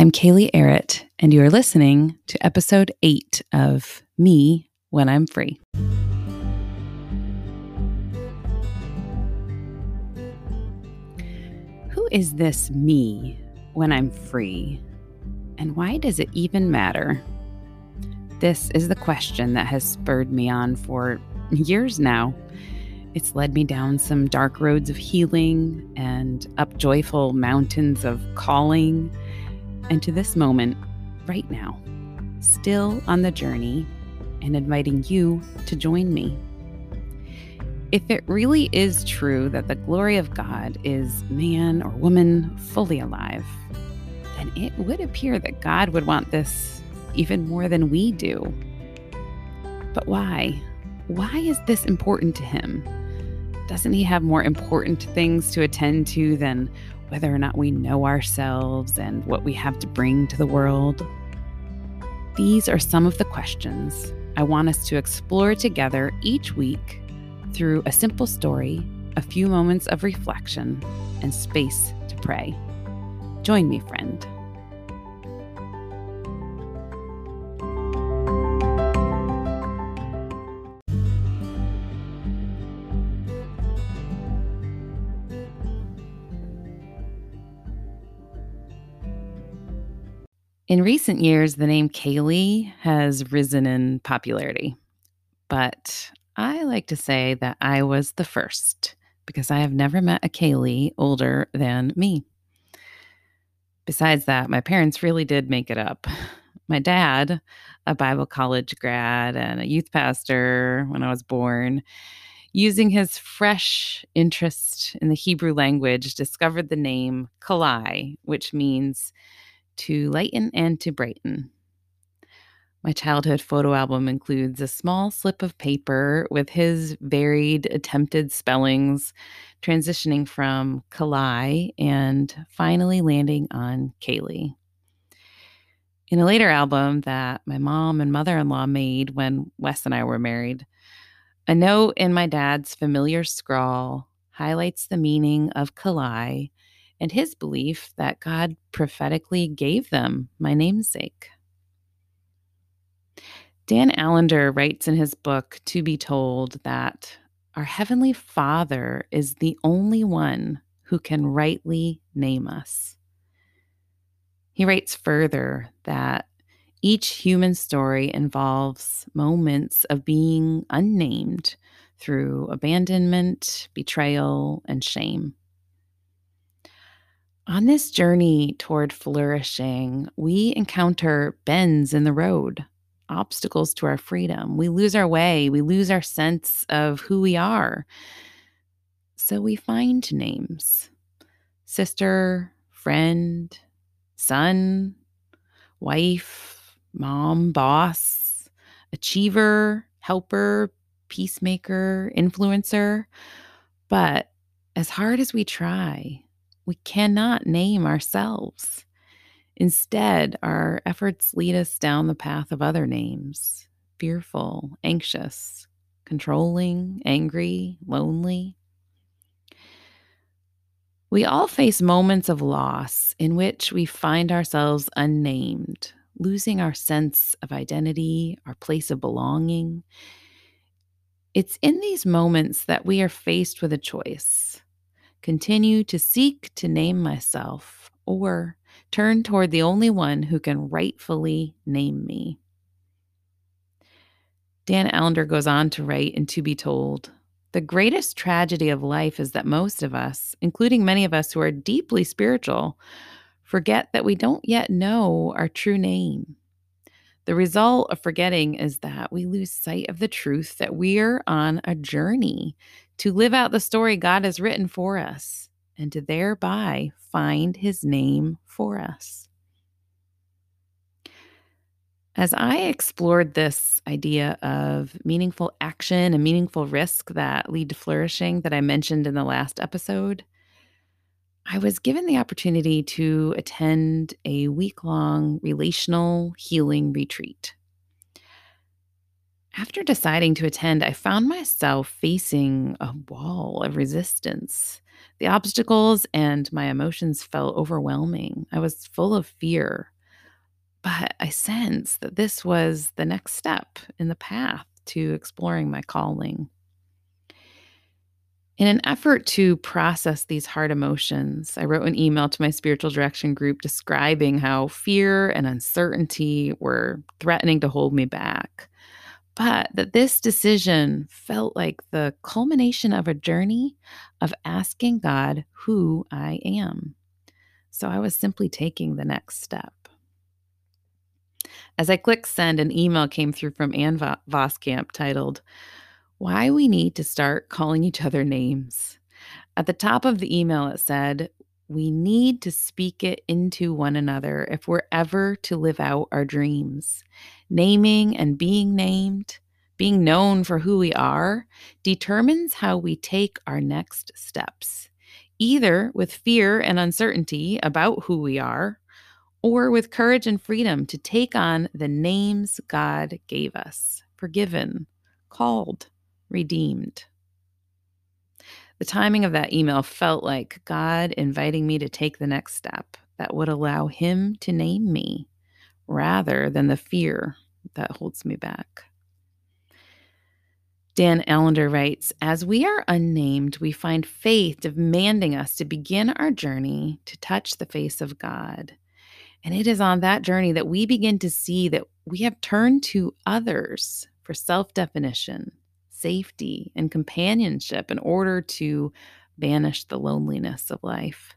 I'm Kaylee Arrett, and you are listening to episode eight of Me When I'm Free. Who is this me when I'm free? And why does it even matter? This is the question that has spurred me on for years now. It's led me down some dark roads of healing and up joyful mountains of calling and to this moment, right now, still on the journey and inviting you to join me. If it really is true that the glory of God is man or woman fully alive, then it would appear that God would want this even more than we do. But why? Why is this important to him? Doesn't he have more important things to attend to than whether or not we know ourselves and what we have to bring to the world? These are some of the questions I want us to explore together each week through a simple story, a few moments of reflection, and space to pray. Join me, friend. In recent years, the name Kaylee has risen in popularity, but I like to say that I was the first because I have never met a Kaylee older than me. Besides that, my parents really did make it up. My dad, a Bible college grad and a youth pastor when I was born, using his fresh interest in the Hebrew language, discovered the name Kalai, which means to lighten and to brighten. My childhood photo album includes a small slip of paper with his varied attempted spellings, transitioning from Kalai and finally landing on Kaylee. In a later album that my mom and mother in law made when Wes and I were married, a note in my dad's familiar scrawl highlights the meaning of Kalai and his belief that God prophetically gave them my namesake. Dan Allender writes in his book, To Be Told, that our Heavenly Father is the only one who can rightly name us. He writes further that each human story involves moments of being unnamed through abandonment, betrayal, and shame. On this journey toward flourishing, we encounter bends in the road, obstacles to our freedom. We lose our way, we lose our sense of who we are. So we find names sister, friend, son, wife, mom, boss, achiever, helper, peacemaker, influencer. But as hard as we try, we cannot name ourselves. Instead, our efforts lead us down the path of other names fearful, anxious, controlling, angry, lonely. We all face moments of loss in which we find ourselves unnamed, losing our sense of identity, our place of belonging. It's in these moments that we are faced with a choice continue to seek to name myself, or turn toward the only one who can rightfully name me. Dan Allender goes on to write and To Be Told The greatest tragedy of life is that most of us, including many of us who are deeply spiritual, forget that we don't yet know our true name. The result of forgetting is that we lose sight of the truth that we're on a journey to live out the story God has written for us and to thereby find his name for us. As I explored this idea of meaningful action and meaningful risk that lead to flourishing that I mentioned in the last episode, I was given the opportunity to attend a week long relational healing retreat. After deciding to attend, I found myself facing a wall of resistance The obstacles and my emotions felt overwhelming. I was full of fear. But I sensed that this was the next step in the path to exploring my calling. In an effort to process these hard emotions, I wrote an email to my spiritual direction group describing how fear and uncertainty were threatening to hold me back. But that this decision felt like the culmination of a journey of asking God who I am. So I was simply taking the next step. As I clicked send, an email came through from Ann Voskamp titled, Why We Need to Start Calling Each Other Names. At the top of the email, it said, We need to speak it into one another if we're ever to live out our dreams. Naming and being named, being known for who we are, determines how we take our next steps, either with fear and uncertainty about who we are or with courage and freedom to take on the names God gave us forgiven, called, redeemed. The timing of that email felt like God inviting me to take the next step that would allow Him to name me rather than the fear that holds me back. Dan Allender writes As we are unnamed, we find faith demanding us to begin our journey to touch the face of God. And it is on that journey that we begin to see that we have turned to others for self definition, safety, and companionship in order to banish the loneliness of life.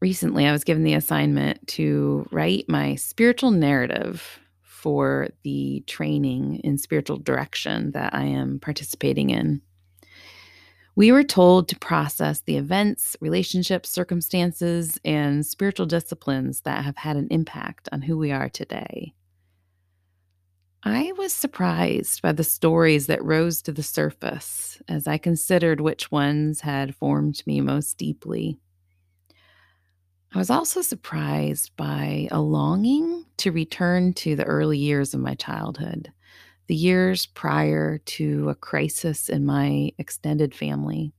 Recently, I was given the assignment to write my spiritual narrative for the training in spiritual direction that I am participating in. We were told to process the events, relationships, circumstances, and spiritual disciplines that have had an impact on who we are today. I was surprised by the stories that rose to the surface as I considered which ones had formed me most deeply. I was also surprised by a longing to return to the early years of my childhood the years prior to a crisis in my extended family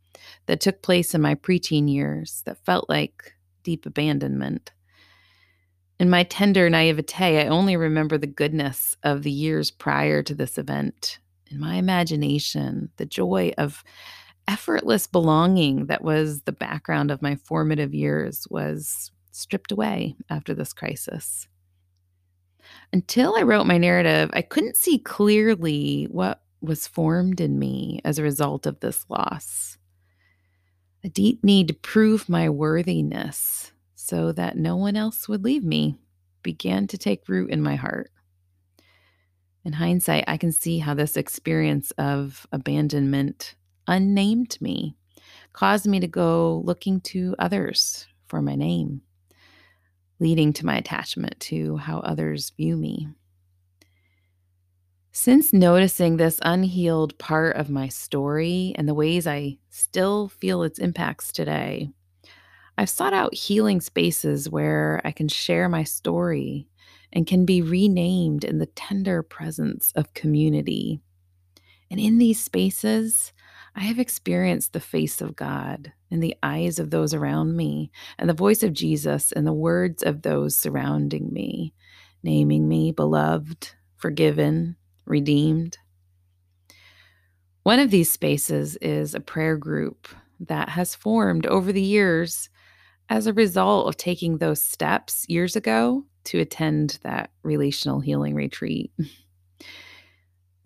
that took place in my preteen years that felt like deep abandonment. In my tender naivete, I only remember the goodness of the years prior to this event. In my imagination, the joy of effortless belonging that was the background of my formative years was stripped away after this crisis. Until I wrote my narrative, I couldn't see clearly what was formed in me as a result of this loss. A deep need to prove my worthiness so that no one else would leave me began to take root in my heart. In hindsight, I can see how this experience of abandonment unnamed me, caused me to go looking to others for my name leading to my attachment to how others view me. Since noticing this unhealed part of my story and the ways I still feel its impacts today, I've sought out healing spaces where I can share my story and can be renamed in the tender presence of community. And in these spaces, I have experienced the face of God in the eyes of those around me, and the voice of Jesus in the words of those surrounding me, naming me beloved, forgiven, redeemed. One of these spaces is a prayer group that has formed over the years as a result of taking those steps years ago to attend that relational healing retreat.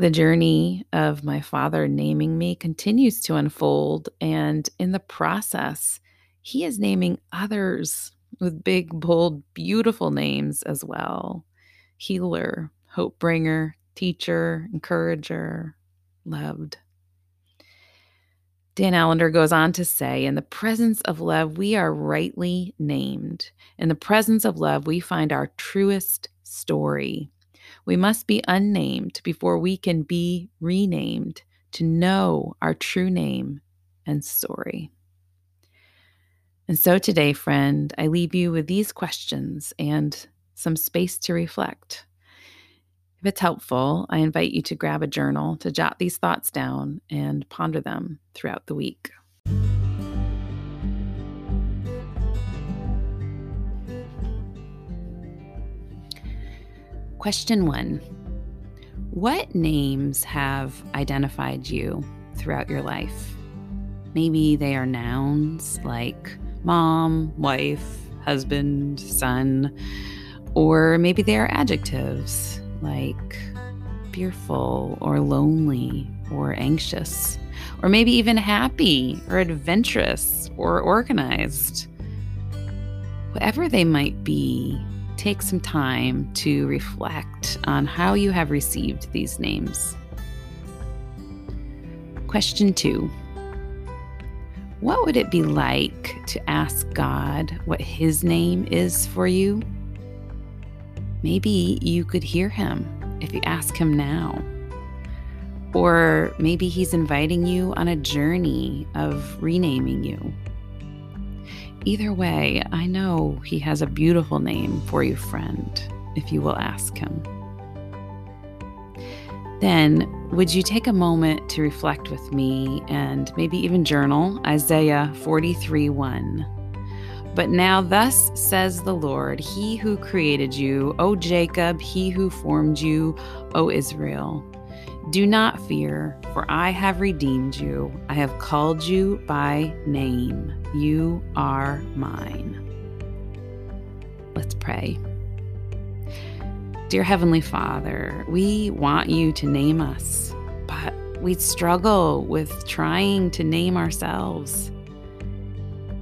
The journey of my father naming me continues to unfold. And in the process, he is naming others with big, bold, beautiful names as well healer, hope bringer, teacher, encourager, loved. Dan Allender goes on to say, In the presence of love, we are rightly named. In the presence of love, we find our truest story. We must be unnamed before we can be renamed to know our true name and story. And so today, friend, I leave you with these questions and some space to reflect. If it's helpful, I invite you to grab a journal to jot these thoughts down and ponder them throughout the week. Question one What names have identified you throughout your life? Maybe they are nouns like mom, wife, husband, son, or maybe they are adjectives like fearful or lonely or anxious, or maybe even happy or adventurous or organized. Whatever they might be, take some time to reflect on how you have received these names. Question two What would it be like to ask God what His name is for you? Maybe you could hear Him if you ask Him now. Or maybe He's inviting you on a journey of renaming you. Either way, I know He has a beautiful name for you, friend, if you will ask Him. Then, would you take a moment to reflect with me and maybe even journal Isaiah 43 1? But now, thus says the Lord, He who created you, O Jacob, He who formed you, O Israel. Do not fear, for I have redeemed you. I have called you by name. You are mine. Let's pray. Dear Heavenly Father, we want you to name us, but we struggle with trying to name ourselves.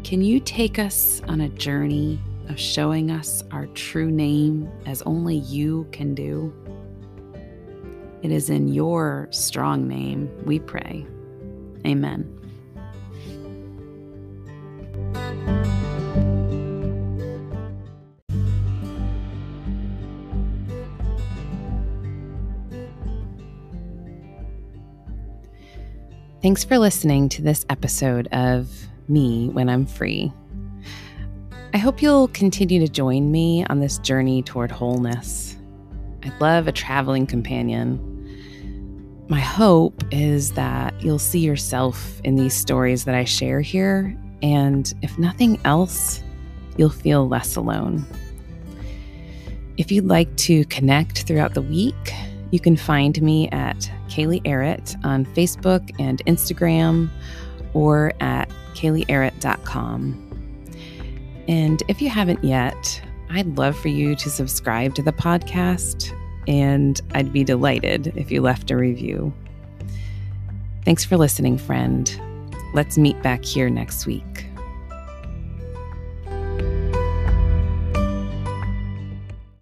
Can you take us on a journey of showing us our true name as only you can do? It is in your strong name we pray. Amen. Thanks for listening to this episode of Me When I'm Free. I hope you'll continue to join me on this journey toward wholeness. I'd love a traveling companion my hope is that you'll see yourself in these stories that I share here, and if nothing else, you'll feel less alone. If you'd like to connect throughout the week, you can find me at Kaylee Arrett on Facebook and Instagram or at kayleearrett.com. And if you haven't yet, I'd love for you to subscribe to the podcast and I'd be delighted if you left a review. Thanks for listening, friend. Let's meet back here next week.